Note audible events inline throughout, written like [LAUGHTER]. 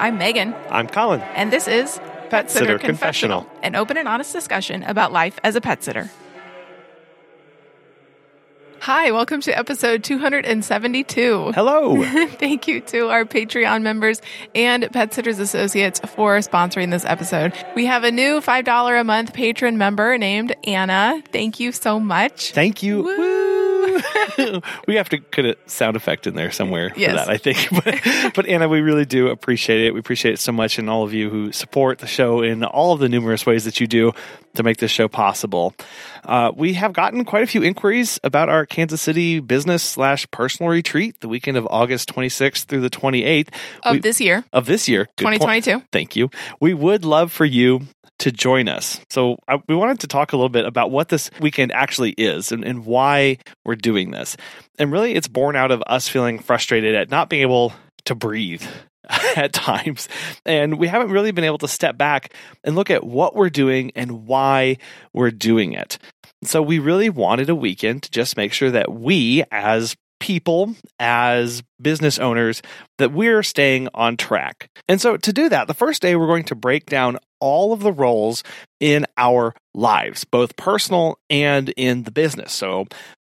I'm Megan, I'm Colin. and this is Pet Sitter Confessional. an open and honest discussion about life as a pet sitter. Hi, welcome to episode 272. Hello. [LAUGHS] Thank you to our Patreon members and Pet Sitters Associates for sponsoring this episode. We have a new $5 a month patron member named Anna. Thank you so much. Thank you. Woo. [LAUGHS] we have to put a sound effect in there somewhere Yes. for that, I think. [LAUGHS] But, but Anna, we really do appreciate it. We appreciate it so much, and all of you who support the show in all of the numerous ways that you do to make this show possible. Uh, we have gotten quite a few inquiries about our Kansas City business slash personal retreat the weekend of August 26th through the 28th Of We- this year, of this year. Good point. 2022. Thank you. We would love for you to join us. So, I, we wanted to talk a little bit about what this weekend actually is and, and why we're doing this. And really, it's born out of us feeling frustrated at not being able to breathe [LAUGHS] at times. And we haven't really been able to step back and look at what we're doing and why we're doing it. So, we really wanted a weekend to just make sure that we, as people, as business owners, that we're staying on track. And so to do that, the first day we're going to break down all of the roles in our lives, both personal and in the business. So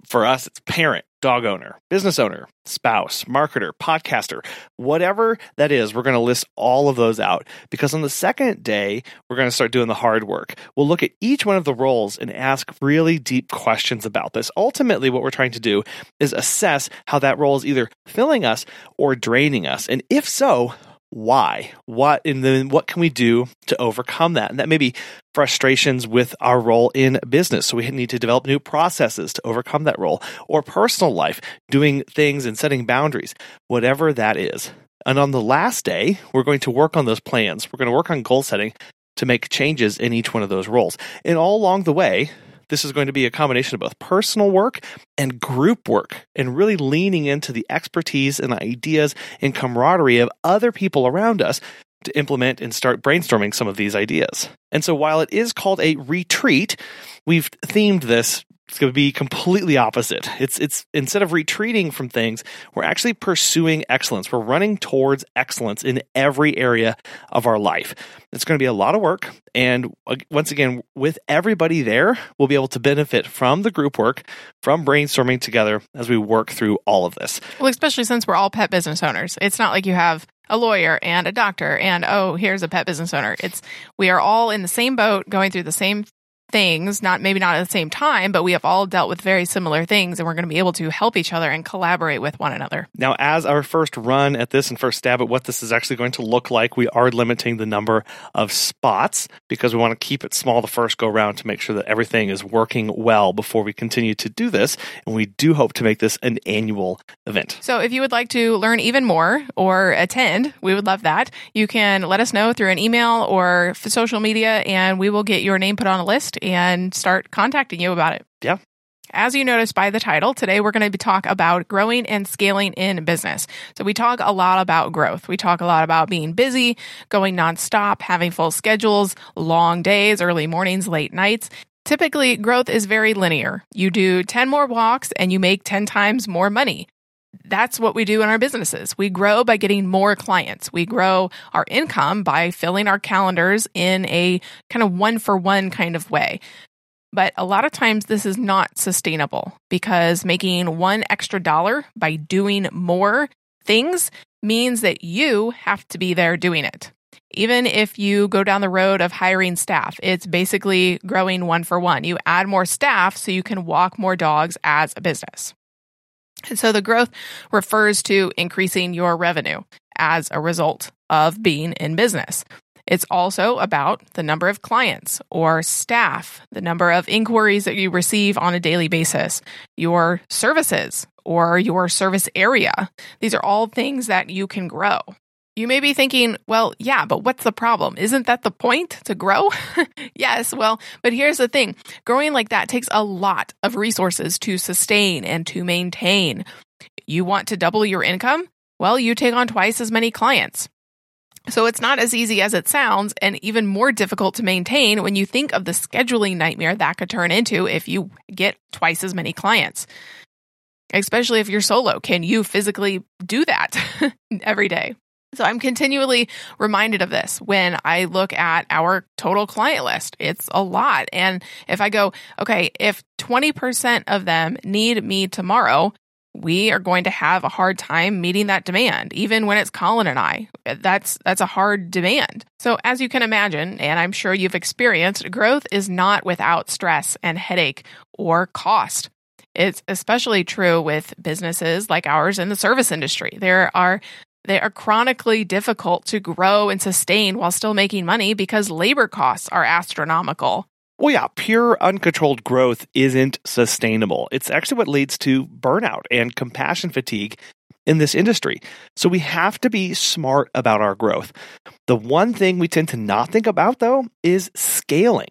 for us, it's parent, dog owner, business owner, spouse, marketer, podcaster, whatever that is, we're going to list all of those out because on the second day, we're going to start doing the hard work. We'll look at each one of the roles and ask really deep questions about this. Ultimately, what we're trying to do is assess how that role is either filling us or draining us. And if so, why? What and then what can we do to overcome that? And that may be frustrations with our role in business. So we need to develop new processes to overcome that role or personal life, doing things and setting boundaries, whatever that is. And on the last day, we're going to work on those plans. We're going to work on goal setting to make changes in each one of those roles. And all along the way, this is going to be a combination of both personal work and group work, and really leaning into the expertise and ideas and camaraderie of other people around us to implement and start brainstorming some of these ideas. And so, while it is called a retreat, we've themed this. It's going to be completely opposite. It's it's instead of retreating from things, we're actually pursuing excellence. We're running towards excellence in every area of our life. It's going to be a lot of work, and uh, once again, with everybody there, we'll be able to benefit from the group work, from brainstorming together as we work through all of this. Well, especially since we're all pet business owners. It's not like you have a lawyer and a doctor and oh, here's a pet business owner. It's we are all in the same boat going through the same things, not maybe not at the same time, but we have all dealt with very similar things and we're going to be able to help each other and collaborate with one another. Now, as our first run at this and first stab at what this is actually going to look like, we are limiting the number of spots because we want to keep it small the first go round to make sure that everything is working well before we continue to do this. And we do hope to make this an annual event. So if you would like to learn even more or attend, we would love that. You can let us know through an email or social media and we will get your name put on a list and start contacting you about it. Yeah. As you noticed by the title, today we're going to talk about growing and scaling in business. So we talk a lot about growth. We talk a lot about being busy, going nonstop, having full schedules, long days, early mornings, late nights. Typically, growth is very linear. You do 10 more walks and you make 10 times more money. That's what we do in our businesses. We grow by getting more clients. We grow our income by filling our calendars in a kind of one for one kind of way. But a lot of times this is not sustainable because making one extra dollar by doing more things means that you have to be there doing it. Even if you go down the road of hiring staff, it's basically growing one for one. You add more staff so you can walk more dogs as a business. And so the growth refers to increasing your revenue as a result of being in business. It's also about the number of clients or staff, the number of inquiries that you receive on a daily basis, your services or your service area. These are all things that you can grow. You may be thinking, well, yeah, but what's the problem? Isn't that the point to grow? [LAUGHS] yes, well, but here's the thing growing like that takes a lot of resources to sustain and to maintain. You want to double your income? Well, you take on twice as many clients. So it's not as easy as it sounds, and even more difficult to maintain when you think of the scheduling nightmare that could turn into if you get twice as many clients. Especially if you're solo. Can you physically do that [LAUGHS] every day? So I'm continually reminded of this when I look at our total client list. It's a lot. And if I go, okay, if 20% of them need me tomorrow, we are going to have a hard time meeting that demand even when it's Colin and I that's that's a hard demand so as you can imagine and I'm sure you've experienced growth is not without stress and headache or cost it's especially true with businesses like ours in the service industry there are they are chronically difficult to grow and sustain while still making money because labor costs are astronomical well, yeah, pure uncontrolled growth isn't sustainable. It's actually what leads to burnout and compassion fatigue in this industry. So we have to be smart about our growth. The one thing we tend to not think about, though, is scaling.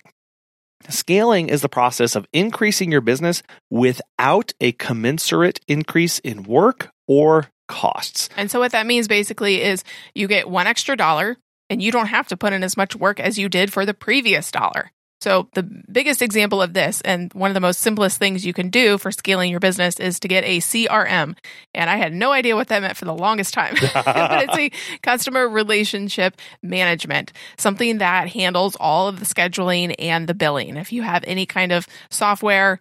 Scaling is the process of increasing your business without a commensurate increase in work or costs. And so, what that means basically is you get one extra dollar and you don't have to put in as much work as you did for the previous dollar. So, the biggest example of this, and one of the most simplest things you can do for scaling your business, is to get a CRM. And I had no idea what that meant for the longest time. [LAUGHS] but it's a customer relationship management, something that handles all of the scheduling and the billing. If you have any kind of software,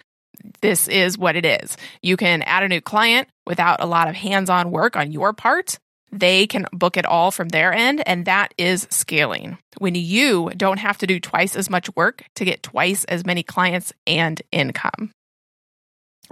this is what it is. You can add a new client without a lot of hands on work on your part they can book it all from their end, and that is scaling. When you don't have to do twice as much work to get twice as many clients and income.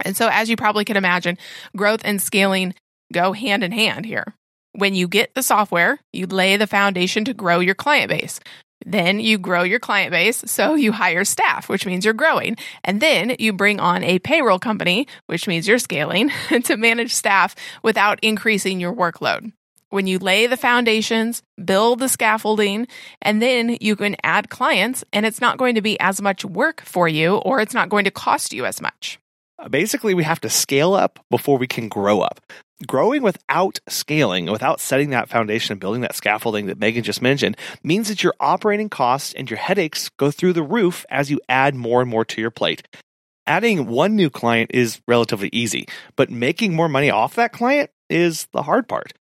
And so, as you probably can imagine, growth and scaling go hand in hand here. When you get the software, you lay the foundation to grow your client base. Then you grow your client base, so you hire staff, which means you're growing. And then you bring on a payroll company, which means you're scaling [LAUGHS] to manage staff without increasing your workload when you lay the foundations, build the scaffolding, and then you can add clients, and it's not going to be as much work for you or it's not going to cost you as much. Basically, we have to scale up before we can grow up. Growing without scaling, without setting that foundation and building that scaffolding that Megan just mentioned, means that your operating costs and your headaches go through the roof as you add more and more to your plate. Adding one new client is relatively easy, but making more money off that client is the hard part.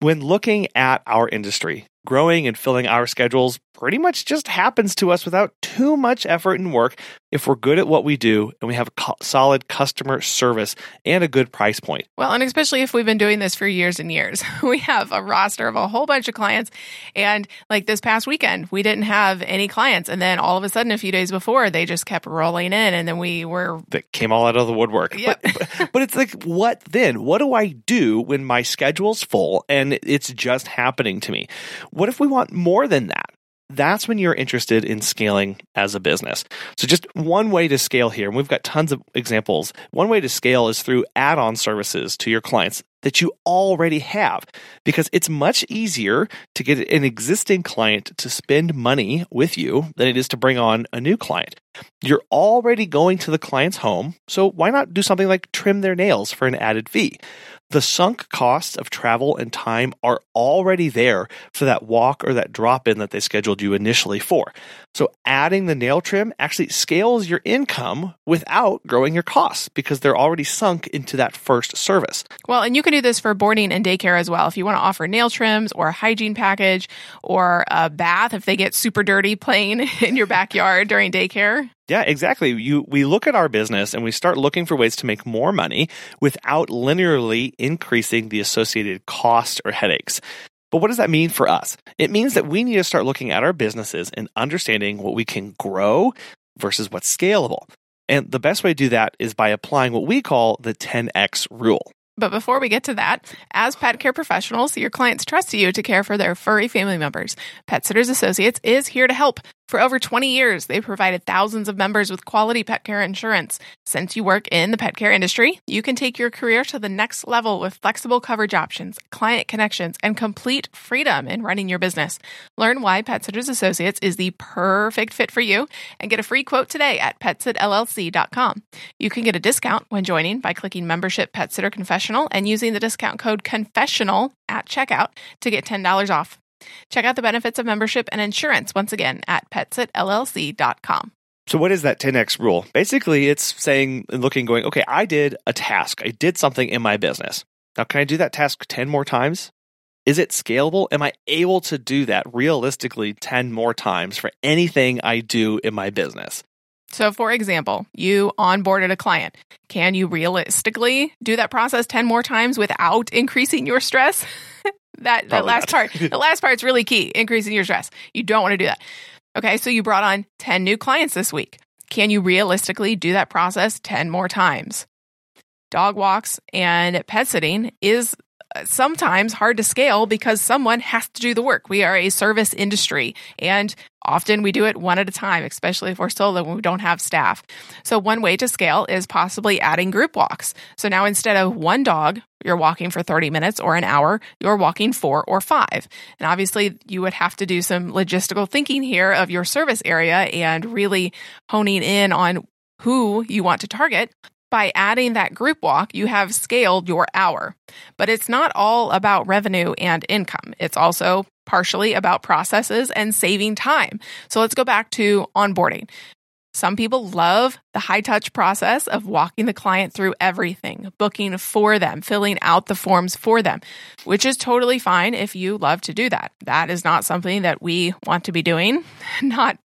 When looking at our industry, growing and filling our schedules pretty much just happens to us without too much effort and work if we're good at what we do and we have co- solid customer service and a good price point. Well, and especially if we've been doing this for years and years, [LAUGHS] we have a roster of a whole bunch of clients. And like this past weekend, we didn't have any clients. And then all of a sudden, a few days before, they just kept rolling in. And then we were. That came all out of the woodwork. Yep. But, but it's like, what then? What do I do when my schedule's full and it's just happening to me? What if we want more than that? That's when you're interested in scaling as a business. So, just one way to scale here, and we've got tons of examples. One way to scale is through add on services to your clients that you already have, because it's much easier to get an existing client to spend money with you than it is to bring on a new client. You're already going to the client's home, so why not do something like trim their nails for an added fee? The sunk costs of travel and time are already there for that walk or that drop in that they scheduled you initially for. So adding the nail trim actually scales your income without growing your costs because they're already sunk into that first service. Well, and you can do this for boarding and daycare as well. If you want to offer nail trims or a hygiene package or a bath if they get super dirty playing [LAUGHS] in your backyard during daycare, yeah, exactly. You we look at our business and we start looking for ways to make more money without linearly increasing the associated cost or headaches. But what does that mean for us? It means that we need to start looking at our businesses and understanding what we can grow versus what's scalable. And the best way to do that is by applying what we call the 10x rule. But before we get to that, as pet care professionals, your clients trust you to care for their furry family members. Pet Sitters Associates is here to help. For over 20 years, they've provided thousands of members with quality pet care insurance. Since you work in the pet care industry, you can take your career to the next level with flexible coverage options, client connections, and complete freedom in running your business. Learn why Pet Sitters Associates is the perfect fit for you and get a free quote today at petsitllc.com. You can get a discount when joining by clicking membership Pet Sitter Confessional and using the discount code confessional at checkout to get $10 off. Check out the benefits of membership and insurance once again at petsitllc.com. So, what is that 10x rule? Basically, it's saying and looking, going, okay, I did a task, I did something in my business. Now, can I do that task 10 more times? Is it scalable? Am I able to do that realistically 10 more times for anything I do in my business? So, for example, you onboarded a client. Can you realistically do that process 10 more times without increasing your stress? [LAUGHS] that, that last part, the last part's really key, increasing your stress. You don't want to do that. Okay, so you brought on 10 new clients this week. Can you realistically do that process 10 more times? Dog walks and pet sitting is sometimes hard to scale because someone has to do the work. We are a service industry and often we do it one at a time, especially if we're solo when we don't have staff. So one way to scale is possibly adding group walks. So now instead of one dog, you're walking for 30 minutes or an hour, you're walking four or five. And obviously you would have to do some logistical thinking here of your service area and really honing in on who you want to target by adding that group walk, you have scaled your hour. But it's not all about revenue and income. It's also partially about processes and saving time. So let's go back to onboarding. Some people love the high touch process of walking the client through everything, booking for them, filling out the forms for them, which is totally fine if you love to do that. That is not something that we want to be doing. [LAUGHS] Not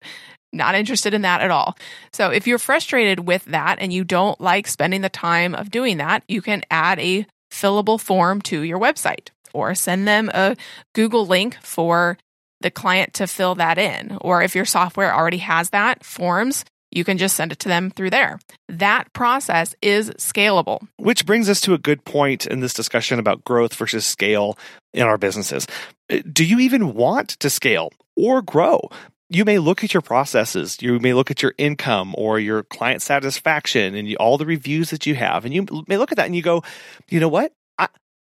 not interested in that at all. So if you're frustrated with that and you don't like spending the time of doing that, you can add a fillable form to your website or send them a Google link for the client to fill that in. Or if your software already has that, forms, you can just send it to them through there. That process is scalable. Which brings us to a good point in this discussion about growth versus scale in our businesses. Uh, do you even want to scale or grow? You may look at your processes, you may look at your income or your client satisfaction and you, all the reviews that you have, and you may look at that and you go, you know what?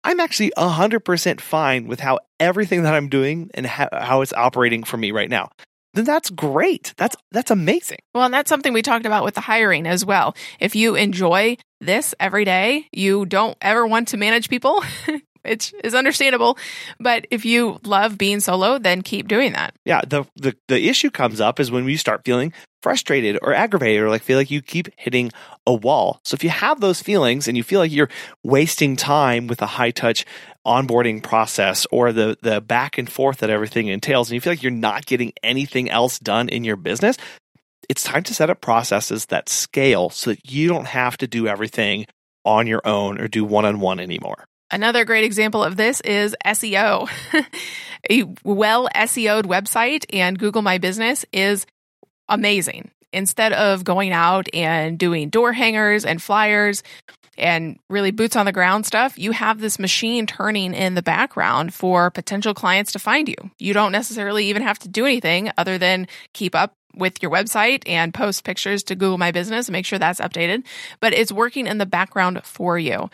I'm actually 100% fine with how everything that I'm doing and how, how it's operating for me right now then that's great. That's that's amazing. Well, and that's something we talked about with the hiring as well. If you enjoy this every day, you don't ever want to manage people, [LAUGHS] which is understandable. But if you love being solo, then keep doing that. Yeah. The, the, the issue comes up is when you start feeling frustrated or aggravated or like feel like you keep hitting a wall. So if you have those feelings and you feel like you're wasting time with a high touch onboarding process or the, the back and forth that everything entails, and you feel like you're not getting anything else done in your business, it's time to set up processes that scale so that you don't have to do everything on your own or do one on one anymore. Another great example of this is SEO. [LAUGHS] a well SEO'd website and Google My Business is amazing. Instead of going out and doing door hangers and flyers and really boots on the ground stuff, you have this machine turning in the background for potential clients to find you. You don't necessarily even have to do anything other than keep up with your website and post pictures to Google My Business and make sure that's updated, but it's working in the background for you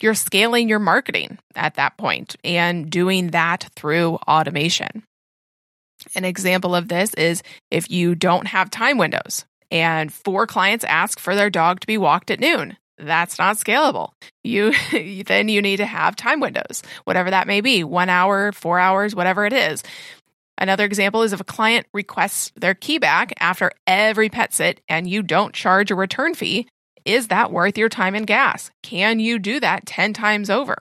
you're scaling your marketing at that point and doing that through automation. An example of this is if you don't have time windows and four clients ask for their dog to be walked at noon. That's not scalable. You [LAUGHS] then you need to have time windows, whatever that may be, 1 hour, 4 hours, whatever it is. Another example is if a client requests their key back after every pet sit and you don't charge a return fee, is that worth your time and gas? Can you do that 10 times over?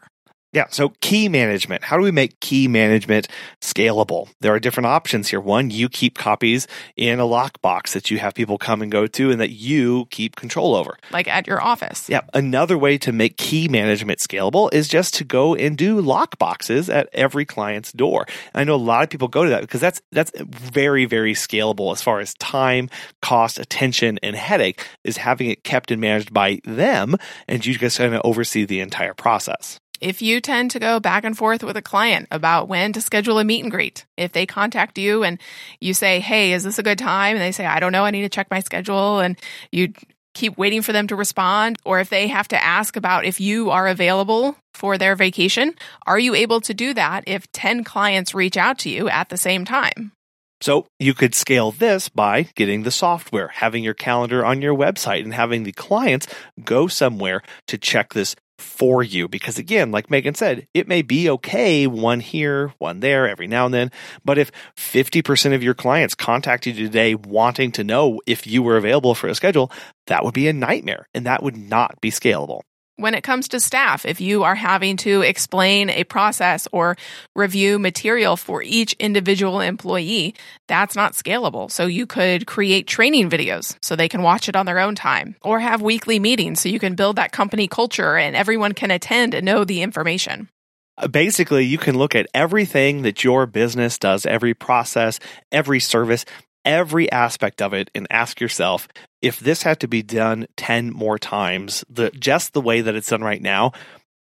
Yeah. So key management. How do we make key management scalable? There are different options here. One, you keep copies in a lockbox that you have people come and go to and that you keep control over. Like at your office. Yeah. Another way to make key management scalable is just to go and do lockboxes at every client's door. And I know a lot of people go to that because that's, that's very, very scalable as far as time, cost, attention, and headache is having it kept and managed by them. And you just kind of oversee the entire process if you tend to go back and forth with a client about when to schedule a meet and greet, if they contact you and you say, Hey, is this a good time? And they say, I don't know, I need to check my schedule. And you keep waiting for them to respond, or if they have to ask about if you are available for their vacation, are you able to do that if 10 clients reach out to you at the same time? So you could scale this by getting the software, having your calendar on your website, and having the clients go somewhere to check this for you. Because again, like Megan said, it may be okay one here, one there, every now and then. But if 50% of your clients contacted you today wanting to know if you were available for a schedule, that would be a nightmare and that would not be scalable. When it comes to staff, if you are having to explain a process or review material for each individual employee, that's not scalable. So you could create training videos so they can watch it on their own time or have weekly meetings so you can build that company culture and everyone can attend and know the information. Uh, basically, you can look at everything that your business does, every process, every service, every aspect of it and ask yourself if this had to be done 10 more times, the just the way that it's done right now,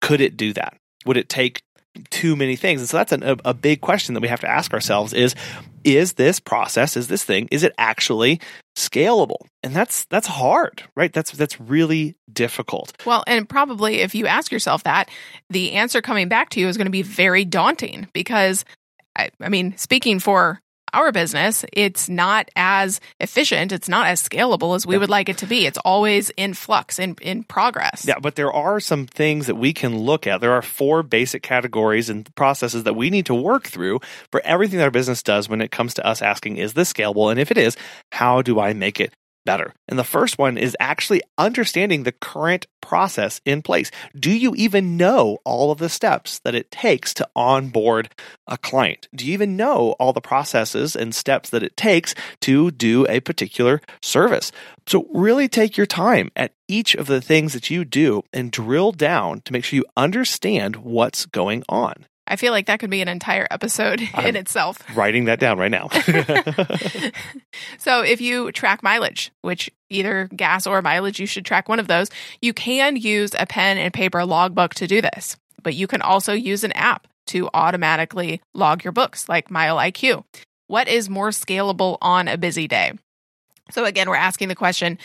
could it do that? Would it take too many things? And so that's an, a, a big question that we have to ask ourselves is is this process, is this thing, is it actually scalable? And that's that's hard, right? That's that's really difficult. Well, and probably if you ask yourself that, the answer coming back to you is going to be very daunting because I, I mean, speaking for our business, it's not as efficient, it's not as scalable as we yeah. would like it to be. It's always in flux, in, in progress. Yeah, but there are some things that we can look at. There are four basic categories and processes that we need to work through for everything that our business does when it comes to us asking, is this scalable? And if it is, how do I make it better. And the first one is actually understanding the current process in place. Do you even know all of the steps that it takes to onboard a client? Do you even know all the processes and steps that it takes to do a particular service? So, really take your time at each of the things that you do and drill down to make sure you understand what's going on. I feel like that could be an entire episode [LAUGHS] I'm in itself. Writing that down right now. [LAUGHS] [LAUGHS] so, if you track mileage, which either gas or mileage, you should track one of those, you can use a pen and paper logbook to do this. But you can also use an app to automatically log your books, like Mile IQ. What is more scalable on a busy day? So, again, we're asking the question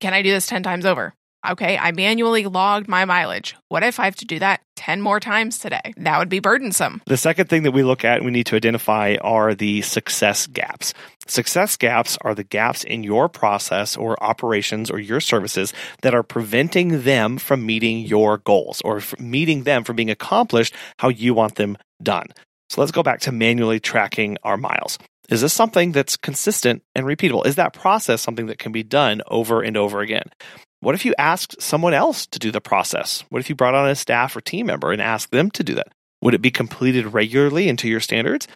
can I do this 10 times over? Okay, I manually logged my mileage. What if I have to do that 10 more times today? That would be burdensome. The second thing that we look at and we need to identify are the success gaps. Success gaps are the gaps in your process or operations or your services that are preventing them from meeting your goals or meeting them from being accomplished how you want them done. So let's go back to manually tracking our miles. Is this something that's consistent and repeatable? Is that process something that can be done over and over again? What if you asked someone else to do the process? What if you brought on a staff or team member and asked them to do that? Would it be completed regularly into your standards?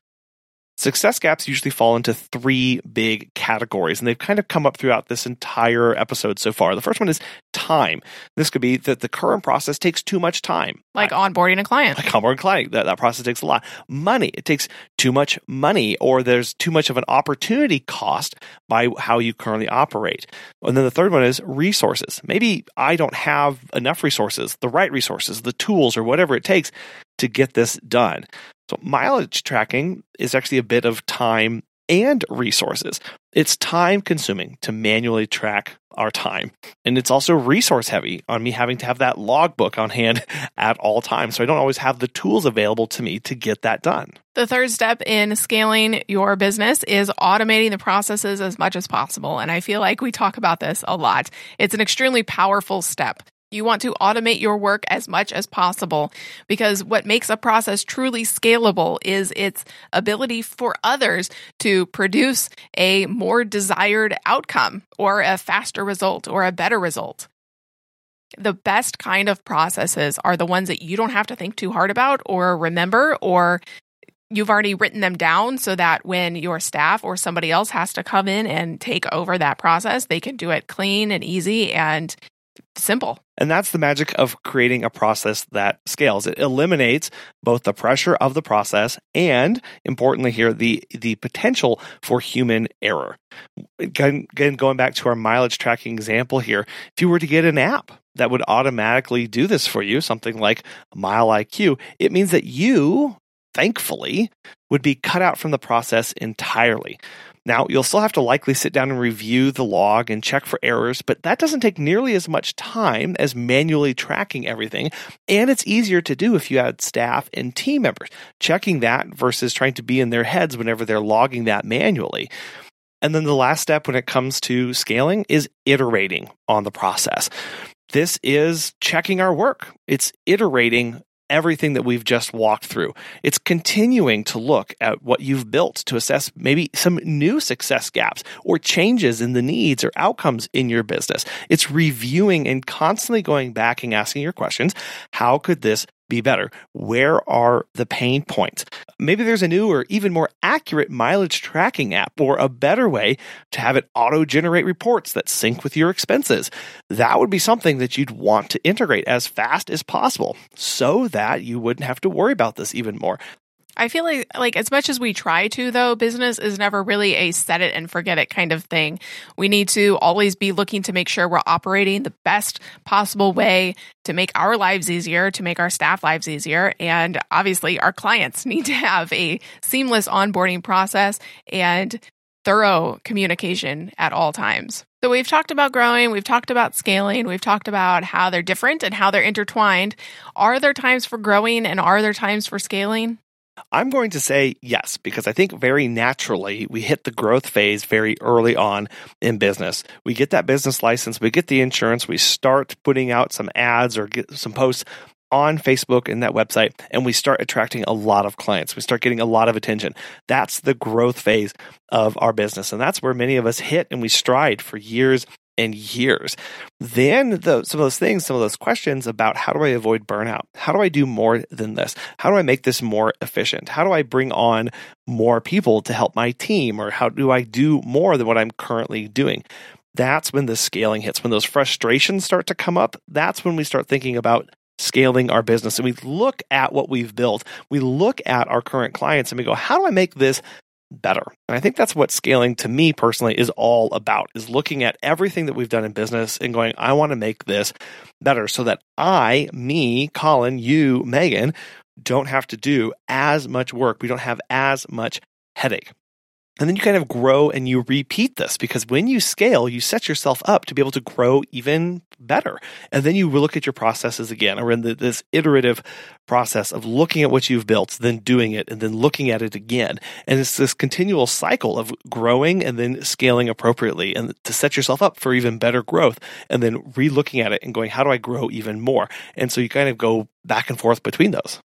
Success gaps usually fall into three big categories, and they've kind of come up throughout this entire episode so far. The first one is time. This could be that the current process takes too much time. Like onboarding a client. Like onboarding a client. That, that process takes a lot. Money. It takes too much money, or there's too much of an opportunity cost by how you currently operate. And then the third one is resources. Maybe I don't have enough resources, the right resources, the tools, or whatever it takes to get this done. So, mileage tracking is actually a bit of time and resources. It's time consuming to manually track our time. And it's also resource heavy on me having to have that logbook on hand [LAUGHS] at all times. So I don't always have the tools available to me to get that done. The third step in scaling your business is automating the processes as much as possible. And I feel like we talk about this a lot. It's an extremely powerful step. You want to automate your work as much as possible because what makes a process truly scalable is its ability for others to produce a more desired outcome or a faster result or a better result. The best kind of processes are the ones that you don't have to think too hard about or remember or you've already written them down so that when your staff or somebody else has to come in and take over that process, they can do it clean and easy and simple. And that's the magic of creating a process that scales. It eliminates both the pressure of the process and, importantly, here, the, the potential for human error. Again, going back to our mileage tracking example here, if you were to get an app that would automatically do this for you, something like Mile IQ, it means that you, thankfully, would be cut out from the process entirely. Now, you'll still have to likely sit down and review the log and check for errors, but that doesn't take nearly as much time as manually tracking everything. And it's easier to do if you had staff and team members checking that versus trying to be in their heads whenever they're logging that manually. And then the last step when it comes to scaling is iterating on the process. This is checking our work. It's iterating everything that we've just walked through. It's continuing to look at what you've built to assess maybe some new success gaps or changes in the needs or outcomes in your business. It's reviewing and constantly going back and asking your questions. How could this be better? Where are the pain points? Maybe there's a new or even more accurate mileage tracking app or a better way to have it auto generate reports that sync with your expenses. That would be something that you'd want to integrate as fast as possible so that you wouldn't have to worry about this even more. I feel like like as much as we try to though, business is never really a set it and forget it kind of thing. We need to always be looking to make sure we're operating the best possible way to make our lives easier, to make our staff lives easier, and obviously our clients [LAUGHS] need to have a seamless onboarding process and thorough communication at all times. So we've talked about growing, we've talked about scaling, we've talked about how they're different and how they're intertwined. Are there times for growing and are there times for scaling? I'm going to say yes, because I think very naturally we hit the growth phase very early on in business. We get that business license, we get the insurance, we start putting out some ads or get some posts on Facebook and that website, and we start attracting a lot of clients. We start getting a lot of attention. That's the growth phase of our business. And that's where many of us hit and we stride for years and years. Then the, some of those things, some of those questions about how do I avoid burnout? How do I do more than this? How do I make this more efficient? How do I bring on more people to help my team? Or how do I do more than what I'm currently doing? That's when the scaling hits. When those frustrations start to come up, that's when we start thinking about scaling our business. And we look at what we've built. We look at our current clients and we go, how do I make this better. And I think that's what scaling to me personally is all about is looking at everything that we've done in business and going, I want to make this better so that I, me, Colin, you, Megan, don't have to do as much work. We don't have as much headache. And then you kind of grow and you repeat this because when you scale, you set yourself up to be able to grow even better. And then you look at your processes again, or in the, this iterative process of looking at what you've built, then doing it, and then looking at it again. And it's this continual cycle of growing and then scaling appropriately and to set yourself up for even better growth and then re looking at it and going, how do I grow even more? And so you kind of go back and forth between those.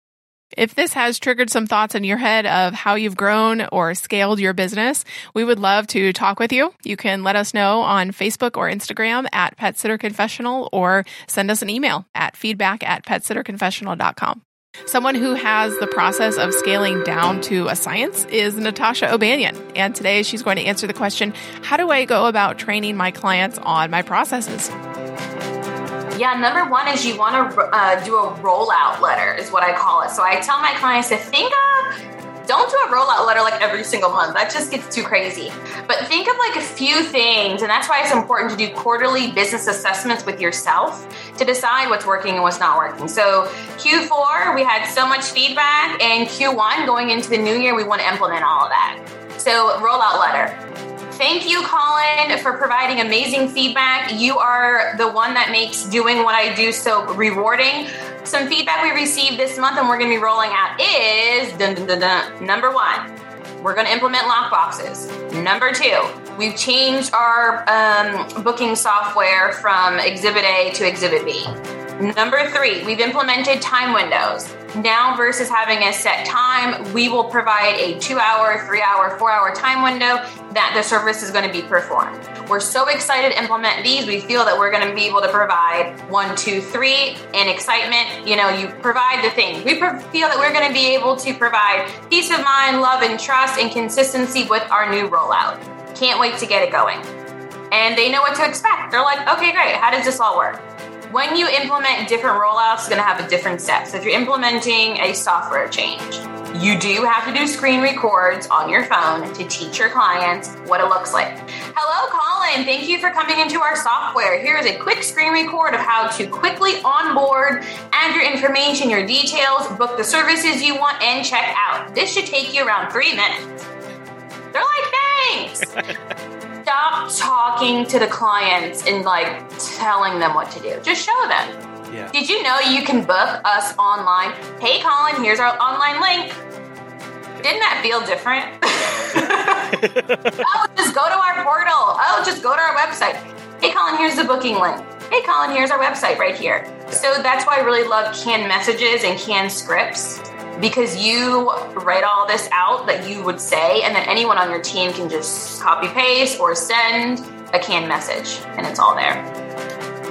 If this has triggered some thoughts in your head of how you've grown or scaled your business, we would love to talk with you. You can let us know on Facebook or Instagram at Pet Sitter Confessional or send us an email at feedback at petsitterconfessional.com. Someone who has the process of scaling down to a science is Natasha O'Banion. And today she's going to answer the question How do I go about training my clients on my processes? Yeah, number one is you want to uh, do a rollout letter, is what I call it. So I tell my clients to think of, don't do a rollout letter like every single month. That just gets too crazy. But think of like a few things, and that's why it's important to do quarterly business assessments with yourself to decide what's working and what's not working. So Q4, we had so much feedback, and Q1 going into the new year, we want to implement all of that. So rollout letter Thank you, Colin, for providing amazing feedback. You are the one that makes doing what I do so rewarding. Some feedback we received this month and we're going to be rolling out is dun, dun, dun, number one, we're going to implement lock boxes. Number two, we've changed our um, booking software from Exhibit A to Exhibit B. Number three, we've implemented time windows. Now, versus having a set time, we will provide a two hour, three hour, four hour time window that the service is going to be performed. We're so excited to implement these. We feel that we're going to be able to provide one, two, three, and excitement. You know, you provide the thing. We feel that we're going to be able to provide peace of mind, love, and trust and consistency with our new rollout. Can't wait to get it going. And they know what to expect. They're like, okay, great. How does this all work? When you implement different rollouts, it's going to have a different step. So if you're implementing a software change, you do have to do screen records on your phone to teach your clients what it looks like. Hello, Colin. Thank you for coming into our software. Here is a quick screen record of how to quickly onboard, add your information, your details, book the services you want, and check out. This should take you around three minutes. They're like, thanks. [LAUGHS] stop talking to the clients and like telling them what to do. Just show them. Yeah. Did you know you can book us online? Hey, Colin, here's our online link. Didn't that feel different? [LAUGHS] oh, just go to our portal. Oh, just go to our website. Hey, Colin, here's the booking link. Hey, Colin, here's our website right here. So that's why I really love canned messages and canned scripts because you write all this out that you would say, and then anyone on your team can just copy paste or send a canned message, and it's all there.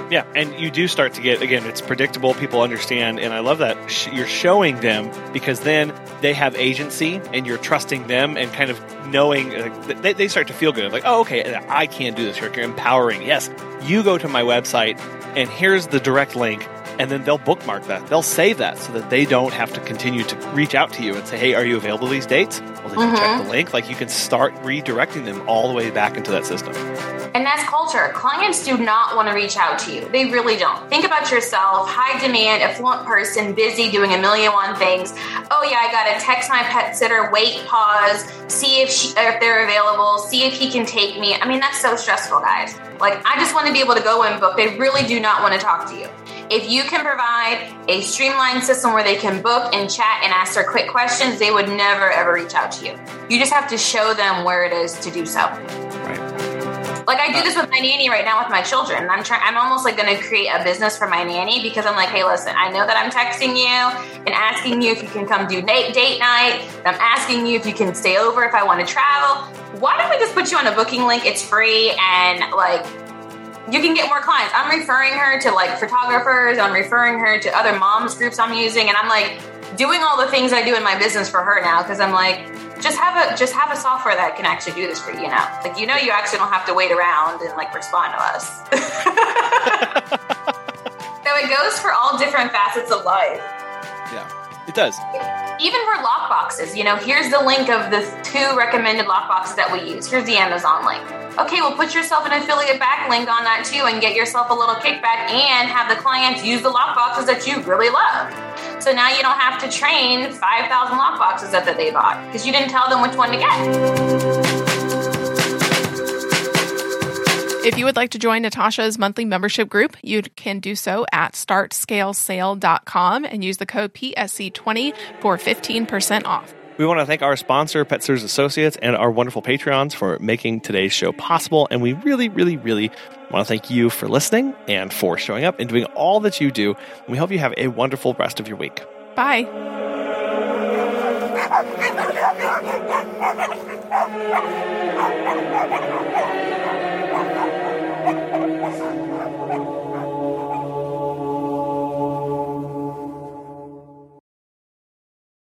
Yeah, and you do start to get again. It's predictable. People understand, and I love that you're showing them because then they have agency, and you're trusting them, and kind of knowing they, they start to feel good. Like, oh, okay, I can do this. You're empowering. Yes, you go to my website, and here's the direct link and then they'll bookmark that. They'll save that so that they don't have to continue to reach out to you and say, "Hey, are you available these dates?" Well, then mm-hmm. you check mm-hmm. the link. Like you can start redirecting them all the way back into that system. And that's culture. Clients do not want to reach out to you. They really don't. Think about yourself, high demand, affluent person, busy doing a million one things. Oh yeah, I got to text my pet sitter, wait, pause, see if she, if they're available, see if he can take me. I mean, that's so stressful, guys. Like I just want to be able to go and book. They really do not want to talk to you. If you can provide a streamlined system where they can book and chat and ask their quick questions, they would never ever reach out to you. You just have to show them where it is to do so. Right. Like I do this with my nanny right now with my children. I'm trying. I'm almost like going to create a business for my nanny because I'm like, hey, listen, I know that I'm texting you and asking you if you can come do date date night. I'm asking you if you can stay over if I want to travel. Why don't we just put you on a booking link? It's free and like you can get more clients. I'm referring her to like photographers, I'm referring her to other moms groups I'm using, and I'm like doing all the things I do in my business for her now because I'm like, just have a just have a software that can actually do this for you now. Like you know you actually don't have to wait around and like respond to us. [LAUGHS] [LAUGHS] so it goes for all different facets of life. Does. Even for lockboxes, you know, here's the link of the two recommended lockboxes that we use. Here's the Amazon link okay, well, put yourself an affiliate backlink on that too and get yourself a little kickback and have the clients use the lockboxes that you really love. So now you don't have to train 5,000 lockboxes that, that they bought because you didn't tell them which one to get. If you would like to join Natasha's monthly membership group, you can do so at startscalesale.com and use the code PSC20 for 15% off. We want to thank our sponsor, Pet Sitters Associates, and our wonderful Patreons for making today's show possible. And we really, really, really want to thank you for listening and for showing up and doing all that you do. And we hope you have a wonderful rest of your week. Bye. [LAUGHS]